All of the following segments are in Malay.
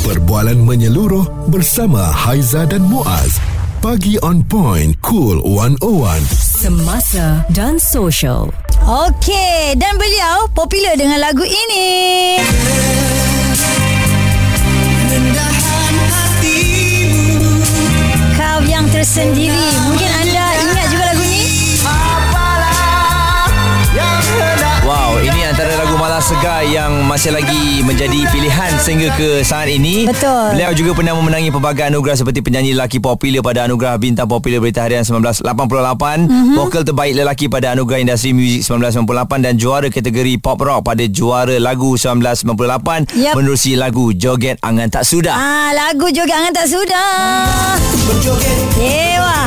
Perbualan menyeluruh bersama Haiza dan Muaz. Pagi on point, cool 101. Semasa dan social. Okey, dan beliau popular dengan lagu ini. Kau yang tersendiri. Segar yang masih lagi menjadi pilihan sehingga ke saat ini. Betul. Beliau juga pernah memenangi pelbagai anugerah seperti penyanyi lelaki popular pada Anugerah Bintang Popular Berita Harian 1988, mm-hmm. vokal terbaik lelaki pada Anugerah Industri Muzik 1998 dan juara kategori pop rock pada juara lagu 1998 Yap. menerusi lagu Joget Angan Tak Sudah. Ah, lagu Joget Angan Tak Sudah. Dewa.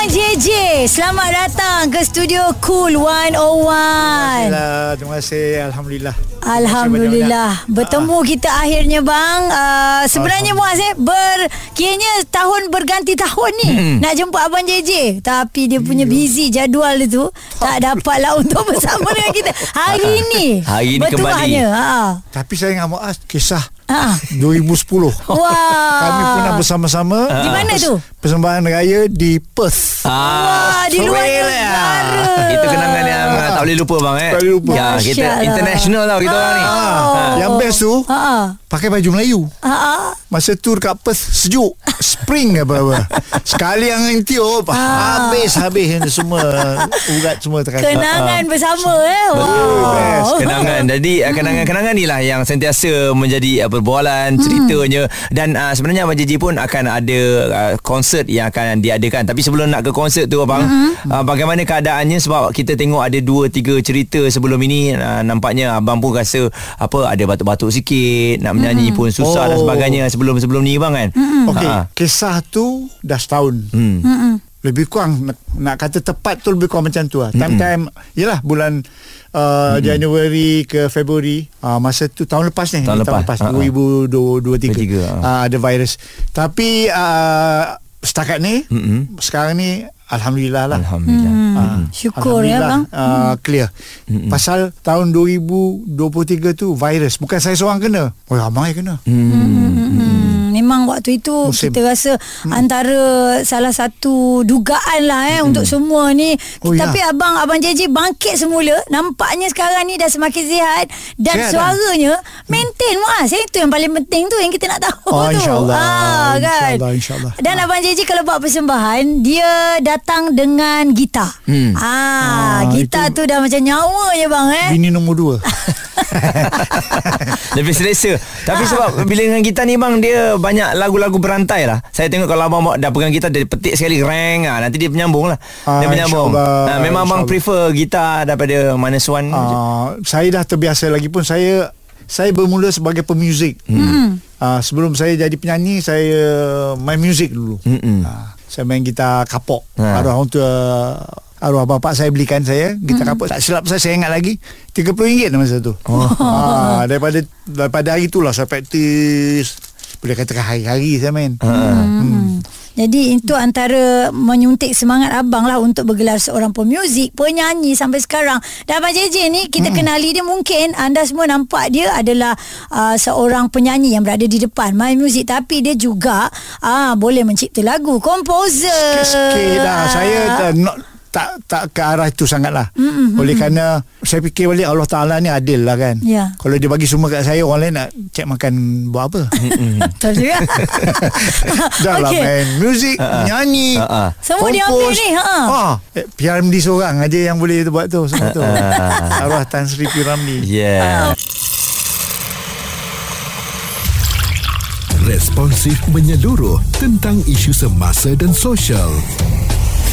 Abang JJ, selamat datang ke studio Cool 101. Alhamdulillah, terima kasih. Alhamdulillah. Alhamdulillah. Bertemu kita akhirnya bang. Uh, Sebenarnya Muaz eh ber, Kiranya tahun berganti tahun ni. Hmm. Nak jemput Abang JJ Tapi dia punya busy jadual dia tu Tak dapat lah untuk bersama dengan kita. Hari ini Hari ni Bertuahnya. Ha. Tapi saya dengan Muaz kisah Ha. 2010. Wah Kami pernah bersama-sama. Di mana tu? Persembahan raya di Perth. Wah, di luar negara. Itu kenangan yang ah, tak boleh lupa bang eh. Tak boleh lupa. Ya, kita Allah. international tau kita orang ni. Ah, Yang best tu Ha. pakai baju Melayu. Ha. ha. Masa tu dekat Perth sejuk. Spring apa-apa. Sekali angin tiup habis habis ini semua urat semua terkasar. Kenangan bersama eh Wow best. Kenangan Jadi kenangan-kenangan ni lah Yang sentiasa menjadi uh, Perbualan Ceritanya. Dan uh, sebenarnya Abang JJ pun Akan ada uh, Konsert yang akan diadakan. Tapi sebelum nak ke konsert tu Abang uh, Bagaimana keadaannya? Sebab kita tengok Ada dua tiga cerita Sebelum ini. Uh, Nampaknya Abang pun rasa Apa Ada batuk-batuk sikit Nak menyanyi pun susah Dan Oh. sebagainya Sebelum-sebelum ni bang kan? Okey, Ha. kisah tu dah setahun. Hmm. Lebih kurang nak, nak kata tepat tu lebih kurang macam tu lah. Time-time yalah bulan uh, Januari ke Februari uh, masa tu tahun lepas ni Tahun lepas. lepas ha. 2023 23, ha. uh, ada virus. Tapi uh, setakat ni Mm-mm. sekarang ni alhamdulillah lah. Alhamdulillah. Ah, Syukur ya bang. uh, Clear. Pasal tahun 2023 tu Virus. Bukan saya seorang kena. Oh ramai kena. Hmm, memang waktu itu Musim. kita rasa hmm. antara salah satu dugaan lah eh hmm. untuk semua ni. Oh, ya. Tapi abang abang JJ bangkit semula. Nampaknya sekarang ni dah semakin sihat dan Sihat dah. suaranya maintain Muaz. Itu yang paling penting tu yang kita nak tahu Oh, tu. insyaAllah. Ah, kan? InsyaAllah, insyaAllah. Dan abang JJ kalau buat persembahan dia datang dengan gitar. Hmm. Ah, Ah, gitar tu dah macam nyawa je bang eh. Bini nombor dua Lebih selesa Tapi sebab Bila dengan gitar ni bang Dia banyak lagu-lagu berantai lah. Saya tengok kalau abang bawa- dah pegang gitar Dia petik sekali Reng ah, Nanti dia penyambung lah. Dia Ah, penyambung. insyaAllah, ah, Memang abang insyaAllah. prefer gitar Daripada minus one. Uh, Saya dah terbiasa lagi pun Saya Saya bermula sebagai pemuzik. Hmm. uh, Sebelum saya jadi penyanyi Saya main muzik dulu. Uh, Saya main gitar kapok. Ha. Arwah orang tua Arwah bapak saya belikan saya Gitar kapok. Tak silap saya Saya ingat lagi RM30 masa tu. Oh. uh, Daripada Daripada hari tu lah Saya praktis Boleh katakan hari-hari saya main Hmm. Jadi itu antara menyuntik semangat abang lah untuk bergelar seorang pemuzik, penyanyi sampai sekarang. Dan Abang JJ ni kita hmm. kenali dia mungkin anda semua nampak dia adalah uh, seorang penyanyi yang berada di depan main muzik tapi dia juga uh, boleh mencipta lagu, komposer. Sikit-sikit lah Saya tak, not, tak tak ke arah itu sangat lah mm-hmm. Oleh kerana Saya fikir balik Allah Ta'ala ni adil lah kan Ya. Kalau dia bagi semua kat saya Orang lain nak cek makan Buat apa Betul juga. Dah lah main Muzik Nyanyi Ha, ha. Semua dia ambil ni, ha. ha. eh, PRMD seorang aja Yang boleh buat tu Semua tu Arwah Tan Sri PRMD Yeah Responsif menyeluruh tentang isu semasa dan sosial.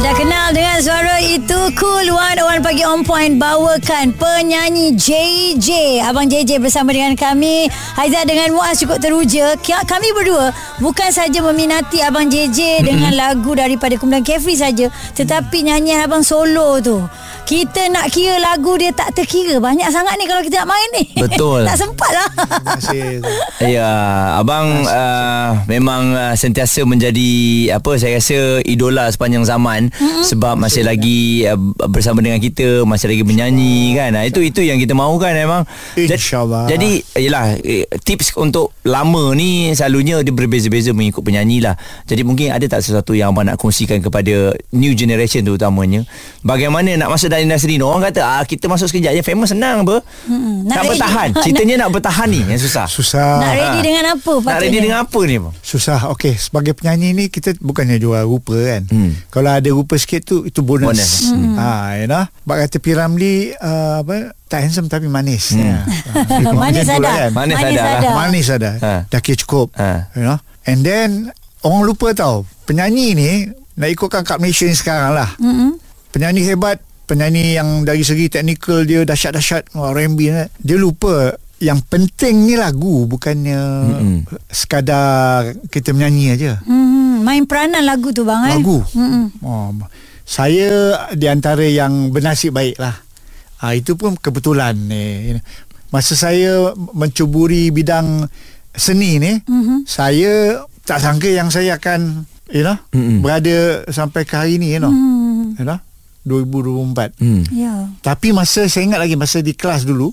Anda kenal dengan suara itu Cool 101 Pagi On Point Bawakan penyanyi JJ Abang JJ bersama dengan kami. Haizat dengan Muaz cukup teruja. Kami berdua Bukan saja meminati Abang JJ Dengan lagu daripada Kumpulan Kefri saja Tetapi nyanyian Abang solo tu. Kita nak kira lagu dia tak terkira. Banyak sangat ni kalau kita nak main ni. Betul. tak sempat lah. Terima kasih. Ya, abang uh, memang uh, sentiasa menjadi apa saya rasa idola sepanjang zaman Mm-hmm. sebab masih lagi uh, bersama dengan kita masih lagi menyanyi kan Ah, itu itu yang kita mahu kan memang InsyaAllah. jadi yalah eh, tips untuk lama ni selalunya dia berbeza-beza mengikut penyanyi lah jadi mungkin ada tak sesuatu yang abang nak kongsikan kepada new generation terutamanya bagaimana nak masuk dalam industri ni orang kata ah, kita masuk sekejap je famous senang apa Mm-mm. nak, Nak ready. bertahan ceritanya nak bertahan ni yang susah Susah. Nak ready dengan apa nak ready patutnya? dengan apa ni bang Susah. Okey, sebagai penyanyi ni kita bukannya jual rupa kan. Hmm. Kalau ada rupa sikit tu itu bonus. Bonus. Hmm. Ha, you know. Bak kata P Ramlee uh, apa tak handsome tapi manis. Hmm. Ya. Ha, Manis ada. lah kan. Manis Manis ada lah. ada. Manis ada. Ha. Dah kira cukup. Ha. You know. And then orang lupa tau. Penyanyi ni nak ikutkan Cup Malaysia ni sekarang lah. Mm-mm. Penyanyi hebat, penyanyi yang dari segi teknikal dia dahsyat-dahsyat R&B ni, dia lupa yang penting ni lagu bukannya Mm-mm. sekadar kita menyanyi aja. Hmm, main peranan lagu tu bang eh. Lagu. Mm-mm. Oh, saya di antara yang bernasib baik lah. Ha, itu pun kebetulan ni. Masa saya mencuburi bidang seni ni, Mhm. saya tak sangka yang saya akan you know, Mm-mm. berada sampai ke hari ni you know. Hmm. You know, 2024. hmm. Ya. Tapi masa saya ingat lagi masa di kelas dulu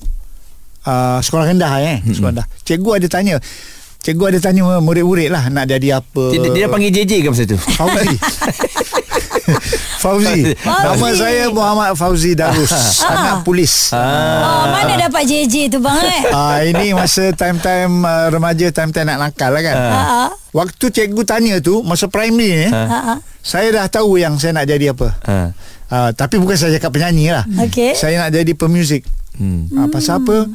uh, sekolah rendah eh, sekolah rendah. Cikgu ada tanya Cikgu ada tanya murid-murid lah nak jadi apa. dia, dia panggil JJ ke masa tu Fauzi. Fauzi. Nama Fauzi. saya Muhammad Fauzi Darus. anak polis. Oh, mana dapat JJ tu bang eh? Ah ini masa time-time uh, remaja time-time nak nakal lah kan. Ha. Waktu cikgu tanya tu masa primary ni, Ha. saya dah tahu yang saya nak jadi apa. ha. Ah tapi bukan saya cakap penyanyi lah. Okey. Saya nak jadi pemuzik. hmm. Ah pasal apa?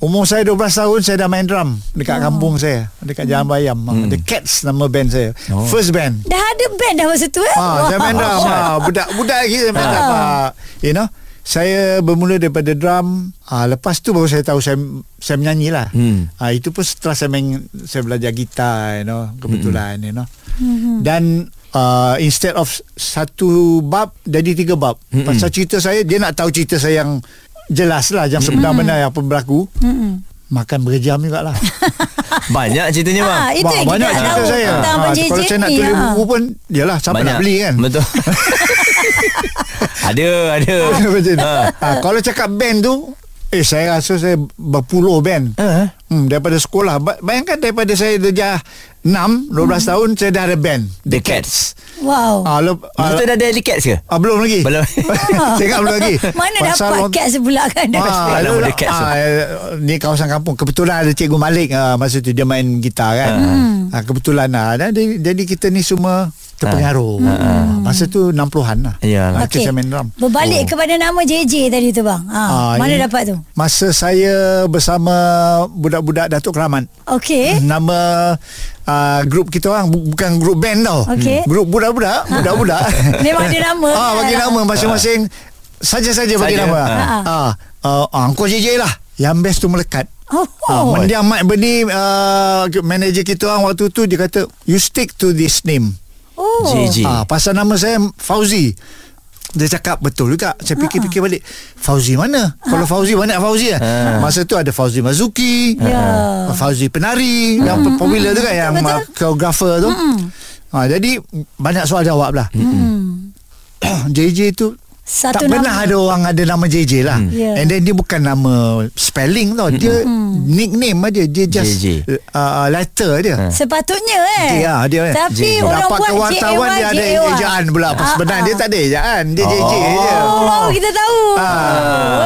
Umur saya 12 tahun saya dah main drum dekat kampung saya, dekat Jalan Bayam. Hmm. The Cats nama band saya. Oh. First band. Dah ada band dah masa tu eh? Ah, saya main drum. Ah, budak-budak lagi saya main drum. Ah, you know, saya bermula daripada drum. Ah, lepas tu baru saya tahu saya saya menyanyi lah. Hmm. Ah, itu pun setelah saya main saya belajar gitar, you know, kebetulan, you know. Hmm. Dan uh, instead of satu bab jadi tiga bab. Mm-mm. Pasal cerita saya dia nak tahu cerita saya yang jelas lah yang sebenar-benar yang apa berlaku. Mm-mm. Makan berjam jugalah. banyak ceritanya bang Ah, itu Wah, yang kita banyak cerita tahu saya. Ah, JJ kalau saya nak tulis ah. buku pun, yalah siapa nak beli kan. Betul Ada Ada. Ha. ha, kalau cakap band tu Eh saya rasa saya berpuluh band Ha. hmm, Daripada sekolah Ba- Bayangkan daripada saya darjah 6 12 tahun saya dah ada band. The Cats. Wow. ah, lep, ah, Masa tu dah ada The Cats ke? ah, Belum lagi. Belum. Saya ingat belum lagi. Mana Pasal dapat orang- cat sebelah kan? Ah, lu- The Cats ah, eh, ni kawasan kampung. Kebetulan ada Cikgu Malik ah, Masa tu dia main gitar kan. Ah, Kebetulan lah. Dan jadi, jadi kita ni semua Terpengaruh ah. Masa tu 60-an lah Yalah. Ah, okay. Saya main drum Berbalik kepada nama JJ tadi tu bang. Ha, Ah, mana ini- dapat tu? Masa saya bersama budak-budak Datuk Keramat Okey. Nama uh, grup kita orang bu- bukan grup band tau. Okey. Grup budak-budak, budak-budak. Memang ada nama Ah, kan? bagi nama masing-masing saja-saja bagi Saja. nama. Ha. Ah, ah, uh, Angko JJ lah. Yang best tu melekat. Oh, oh. Mendiang Mat Berni uh, manager kita orang waktu tu dia kata you stick to this name. Oh. JJ Ah, pasal nama saya Fauzi. Dia cakap betul juga. Saya fikir-fikir balik. Fauzi mana? Kalau Fauzi banyak Fauzi lah. Ah. Masa tu ada Fauzi Mazuki. Ya. Fauzi penari yang popular tu kan yang Betul. uh, choreographer tu. Ha, jadi banyak soal jawab lah. Hmm. JJ tu Satu tak nama. pernah ada orang ada nama JJ lah. Ya. And then dia bukan nama spelling tau. Dia nickname aja. Dia just JJ. uh, letter dia. Sepatutnya eh. Ya, dia Tapi JJ. orang Dapat buat wartawan JAY, dia ada JAY. ejaan pula. Apa Ah, sebenarnya ah. dia tak ada ejaan. Dia Oh. JJ je. Oh, baru kita tahu. Ah,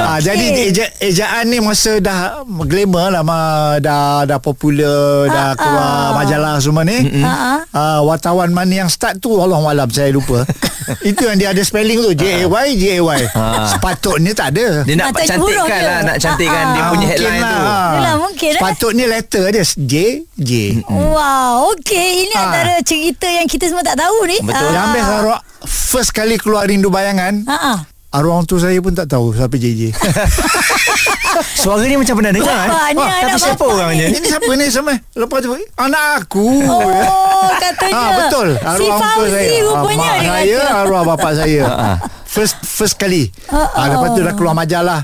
ah, jadi eja, ejaan ni masa dah glamour lah ma, dah dah popular dah Ah, keluar ah. majalah semua ni. Ah, ah. Ah, wartawan mana yang start tu Allah malam saya lupa. Itu yang dia ada spelling tu J A Y J A Y. Ah. Sepatutnya tak ada. Dia nak huruf cantikkan lah Nak cantikkan Ah, Dia punya Mungkin headline tu lah. Yelah, mungkin, eh. Sepatutnya letter dia J J. Wow, okey. Ini Ah. antara cerita yang kita semua tak tahu ni. Betul. Yang best arwah first kali keluar rindu bayangan. Ha ah. Arwah orang tu saya pun tak tahu siapa JJ. Suara ni macam pernah dengar eh? Bapaknya Wah, Tapi siapa bapak orangnya Ini siapa ni sama? Lepas tu anak aku. Oh, katanya. Ah betul. Si Arwah uncle Fauzi saya. rupanya Ah, mak dia saya, arwah bapak saya. ah. first first kali. Ah, Ah, lepas tu dah keluar majalah.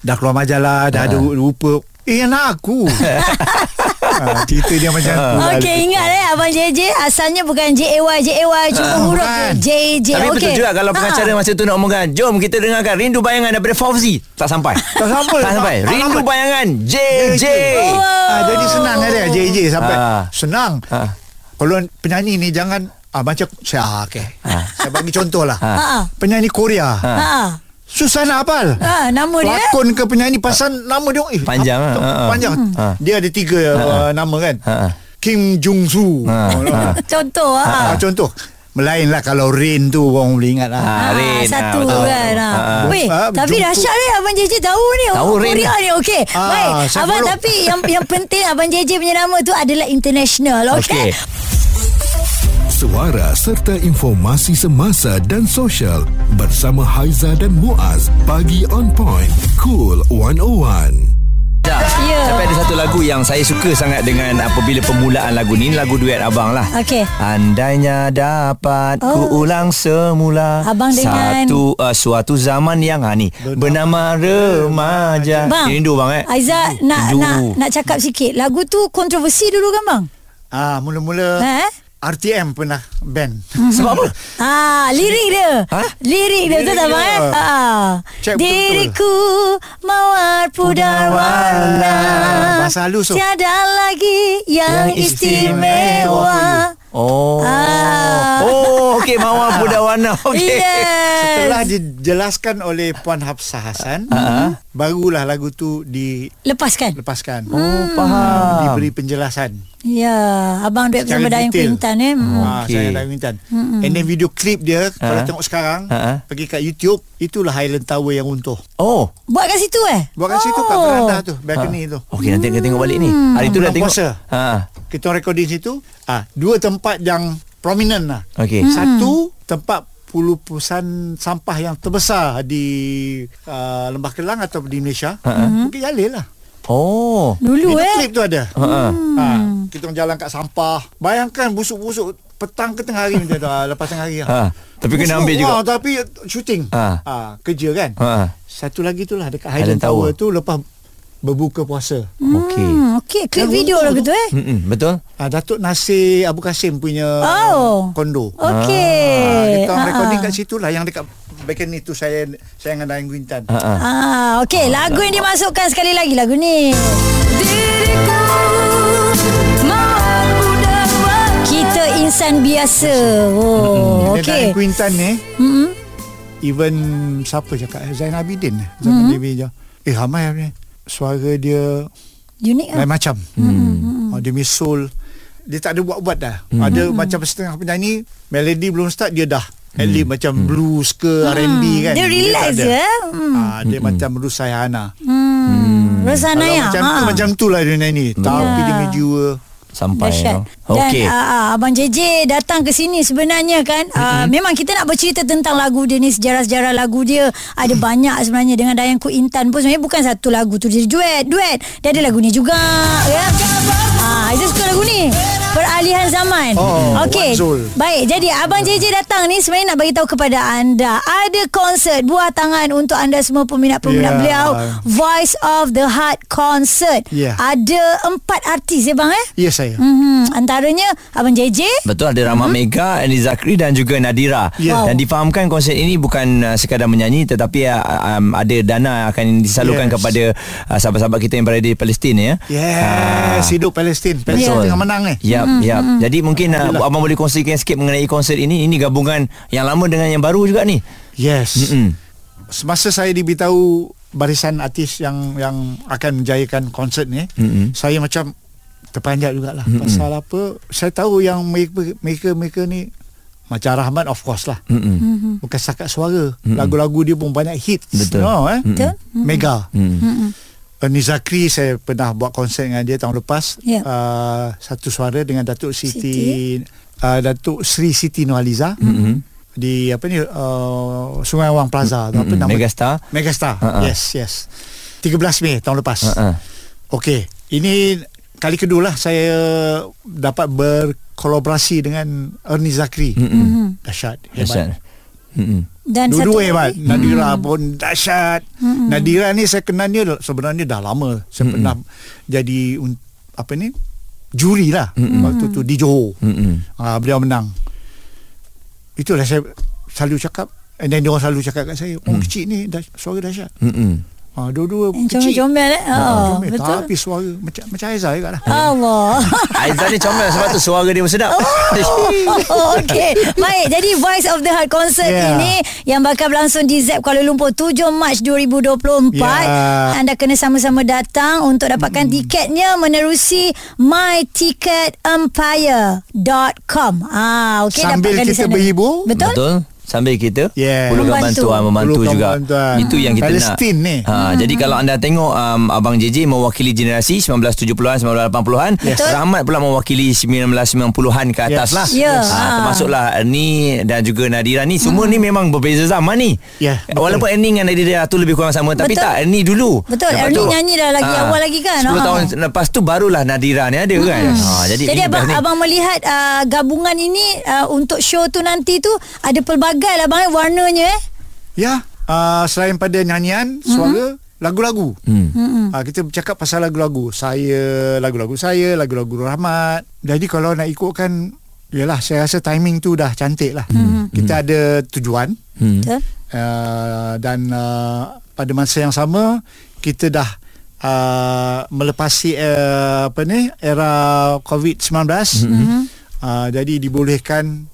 Dah keluar majalah, dah ada Ah. rupa. Eh anak aku. ha, Cerita dia macam tu lah. Okey ingat eh Abang JJ Asalnya bukan J-A-Y J-A-Y Cuma Ah, huruf. J-J Tapi Okey. betul juga Kalau Ah. pengacara masa tu nak omongkan Jom kita dengarkan Rindu bayangan daripada Fauzi Tak sampai Tak sampai. Tak sampai Rindu bayangan JJ ha, Jadi senang kan dia JJ sampai Ah. Senang Ah. Kalau penyanyi ni jangan ah, Macam saya, ah, okay. saya bagi contoh lah Ah. Ah. Penyanyi Korea Ha. Nak hafal Ha, nama dia Lakon ke penyanyi Pasal nama dia eh, Panjang apa- lah. Ha, ha. Panjang Ha. Dia ada tiga uh, nama kan Ha, ha. Kim Jung Soo Ha, ha. Contoh ha. Ah, Contoh Melain lah kalau Rain tu Orang boleh ingat lah Ah, Ah, Rin. satu Ah, betul. kan ha. Ah, Weh, ah, tapi dahsyat ni Abang JJ tahu ni Tahu Orang Rin. Korea ni Okey Ah, Baik Abang follow. tapi yang yang penting Abang JJ punya nama tu adalah international Okey Okey Suara serta informasi semasa dan sosial bersama Haiza dan Muaz bagi on point cool 101. Dah. Ya. Tapi ada satu lagu yang saya suka sangat dengan apabila permulaan lagu ni. Ini lagu duet abang lah. Okey. Andainya dapat Oh. ku ulang semula Abang dengan- satu uh, suatu zaman yang ha ni bernama remaja. Bang Rindu bang eh. Aiza nak nak nak cakap sikit Lagu tu kontroversi dulu kan bang Ah, Mula-mula Ha? RTM pernah band Sebab apa? Ah, lirik dia. Ha? Lirik dia tu Lirik tak bang eh? Ah. Cek betul-betul. Diriku mawar pudar warna. Bahasa halus tu. Tiada lagi yang, Yang istimewa. Oh. Ah. Oh, okey mawar budak warna. Okey. Yes. Setelah dijelaskan oleh Puan Hafsah Hassan Ah. Barulah lagu tu dilepaskan Lepaskan. Oh, faham. Diberi penjelasan Ya, abang duet bersama Dayang. Kuintan eh. Hmm. Ah, Okey. Saya dah minta And then video clip dia Kalau Ah. tengok sekarang Ah. Pergi kat YouTube Itulah Highland Tower yang runtuh Oh. Buat kat situ eh? Buat kat situ kat veranda tu Balcony tu Okey nanti kita tengok balik ni. Hari tu dah tengok. Ha. Kita recording situ ah Dua tempat yang prominent lah Okey. Satu tempat pulupusan sampah yang terbesar di uh, Lembah Kelang atau di Malaysia. Uh-huh. Bukit Jalil lah. Oh. Dulu Video eh. klip tu ada. Ha. ha. Ha, kita orang jalan kat sampah. Bayangkan busuk-busuk petang ke tengah hari macam tu. ah, Lepas tengah hari. lah. Ha. Tapi kena Busuk, ambil juga. ah, tapi shooting. Ha. Ha, kerja kan. Ha. Satu lagi tu lah dekat Highland Highland, Tower. Tower. tu lepas berbuka puasa. Okey. Hmm, okey, klip Yang video runtuh lagu tu. tu eh. Hmm, betul? Ha, Datuk Nasir Abu Kasim punya Oh. kondo. Okey. Ha, kita Ah, recording ah. kat situ lah yang dekat balcony tu saya saya dengan Dayang Guintan. Ha. ha. Ah, okey, lagu yang dimasukkan sekali lagi lagu ni. Diriku. Kita insan biasa. Oh, okey. Dayang Guintan ni Hmm. even siapa cakap Zain Abidin zaman mm-hmm. dia eh ramai ni suara dia Unik lain ah. macam hmm. oh, dia punya soul dia tak ada buat-buat dah hmm. ada macam setengah penyanyi melody belum start dia dah at least macam blues ke R&B kan Dia relax ada. je. eh? Hmm. Ah, dia macam Ruth Sayana Hmm. Rosana kalau ya. macam tu macam tu lah dia nyanyi tapi dia punya jiwa Sampai. No? Dan Okey. uh, uh, Abang JJ datang ke sini sebenarnya kan uh, Memang kita nak bercerita tentang lagu dia ni Sejarah-sejarah lagu dia Ada banyak sebenarnya Dengan Dayang Ku Intan pun Sebenarnya bukan satu lagu tu Dia duet Duet Dia ada lagu ni juga ya. Ah, Aizah suka lagu ni Peralihan zaman Oh, Okey. Baik Jadi Abang JJ datang ni Sebenarnya nak bagi tahu kepada anda Ada konsert Buah tangan untuk anda semua Peminat-peminat Ya. beliau Voice of the Heart Concert Ya. Ada empat artis ya bang eh ya saya Mm-hmm. Antaranya Abang JJ Betul ada Rahmat Mega, Andy Zakri dan juga Nadira. Ya. Dan difahamkan konsert ini bukan uh, sekadar menyanyi tetapi uh, um, ada dana akan disalurkan Yes. kepada uh, sahabat-sahabat kita yang berada di Palestin ya. Yes hidup Palestin Palestin Betul. tengah menang ni Yap, yap. Jadi mungkin uh, abang boleh kongsikan sikit mengenai konsert ini. Ini gabungan yang lama dengan yang baru juga ni. yes Mm-mm. semasa saya diberitahu barisan artis yang yang akan menjayakan konsert ni Mm-mm. saya macam terpanjat jugalah mm pasal apa saya tahu yang mereka mereka mereka ni macam Rahmat of course lah Mm-mm. bukan setakat suara lagu-lagu dia pun banyak hits Betul. no, eh? Betul mega Mm. Ernie Zakri saya pernah buat konsert dengan dia tahun lepas Ya. uh, satu suara dengan Datuk Siti. Siti, Uh, Datuk Sri Siti Nurhaliza Mm-mm. di apa ni uh, Sungai Wang Plaza tu apa nama Megastar. Megastar Ha-ha. yes yes 13 Mei tahun lepas Uh-uh. Okey, ini kali kedua lah saya dapat berkolaborasi dengan Ernie Zakri. Mm-mm. Dahsyat, Dahsyat. Mm-mm. Dan satu Dua-dua hebat. lagi. Nadira pun dahsyat. Nadira ni saya kenal dia sebenarnya dah lama. Saya pernah jadi apa ni juri lah mm waktu tu di Johor. Mm-mm. Uh, beliau menang. Itulah saya selalu cakap and then dia orang selalu cakap kat saya, oh kecil ni dah, suara dahsyat. Mm-mm. Ah, dua-dua kecil. Comel-comel eh. Oh, Comel. betul. Tapi suara macam macam Aizah juga lah. Allah. Aizan ni comel sebab tu suara dia sedap. Oh, Okey. Baik, jadi Voice of the Heart concert Yeah. ini yang bakal berlangsung di ZEP Kuala Lumpur 7 Mac 2024. Yeah. Anda kena sama-sama datang untuk dapatkan tiketnya menerusi myticketempire.com. Ah, okey Sambil dapatkan di kita berhibur. Betul? Betul. Sambil kita Yeah. perlukan Membantu. bantuan membantu Perlukan juga. bantuan. Itu yang kita Palestin nak. ni. Ha, jadi kalau anda tengok um, abang JJ mewakili generasi 1970-an 1980-an, Betul. Rahmat pula mewakili 1990-an ke atas Yes. lah. Ya. Ha, termasuklah Ernie dan juga Nadira ni semua ni memang berbeza zaman ni. Ya, betul. Walaupun Ernie dengan Nadira tu lebih kurang sama tapi Betul. tak Ernie dulu. Betul, Lepas Ernie tu, nyanyi dah lagi ha, awal lagi kan? 10 Ha. tahun lepas tu barulah Nadira ni ada kan. Ha, jadi, Jadi abang ni. abang melihat uh, gabungan ini uh, untuk show tu nanti tu ada pelbagai lah bang eh, warnanya eh. Ya, uh, selain pada nyanyian, suara, lagu-lagu. Hmm. Uh, kita bercakap pasal lagu-lagu. Saya, lagu-lagu saya, lagu-lagu Rahmat. Jadi kalau nak ikutkan, yalah saya rasa timing tu dah cantik lah. Kita ada tujuan Hmm. Betul? uh, dan uh, pada masa yang sama kita dah uh, melepasi uh, apa ni era COVID-19. Mm-hmm. Uh, jadi dibolehkan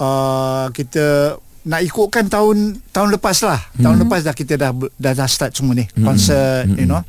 uh, kita nak ikutkan tahun tahun lepas lah. Mm-hmm. Tahun lepas dah kita dah dah, dah start semua ni. Konsert, mm-hmm. you know.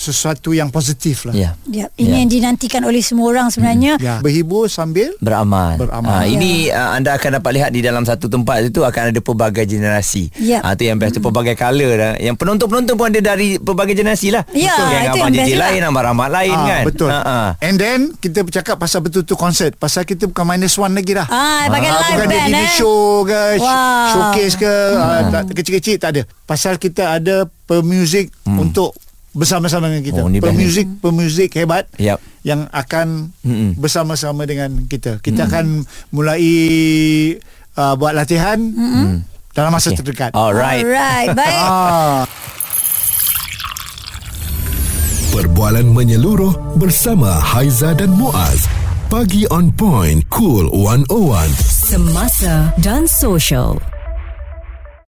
Sesuatu yang positif lah. Ya. Ya, ini Ya. yang dinantikan oleh semua orang sebenarnya. Ya, berhibur sambil beramal. Beramal. Ha, ini uh, anda akan dapat lihat di dalam satu tempat itu akan ada pelbagai generasi. Ya. Ha, tu yang best tu pelbagai color dah. Yang penonton-penonton pun ada dari pelbagai generasi lah. Ya, Yang itu abang yang JJ juga. lain, abang Rahmat lain Ah, kan. Betul. Ha, ha. And then kita bercakap pasal betul-betul konsert. Pasal kita bukan minus one lagi dah. Ah, pakai Ah, live bukan dia band gini eh. show ke Wow. showcase ke ah, tak, kecil-kecil tak ada pasal kita ada pemuzik untuk bersama-sama dengan kita Oh, ni best pemuzik pemuzik hebat Yap. yang akan Mm-mm. bersama-sama dengan kita kita akan mulai uh, buat latihan dalam masa Okay. terdekat Alright. Alright, baik. ah Perbualan menyeluruh bersama Haiza dan Muaz. Pagi on point, cool 101. Semasa dan social.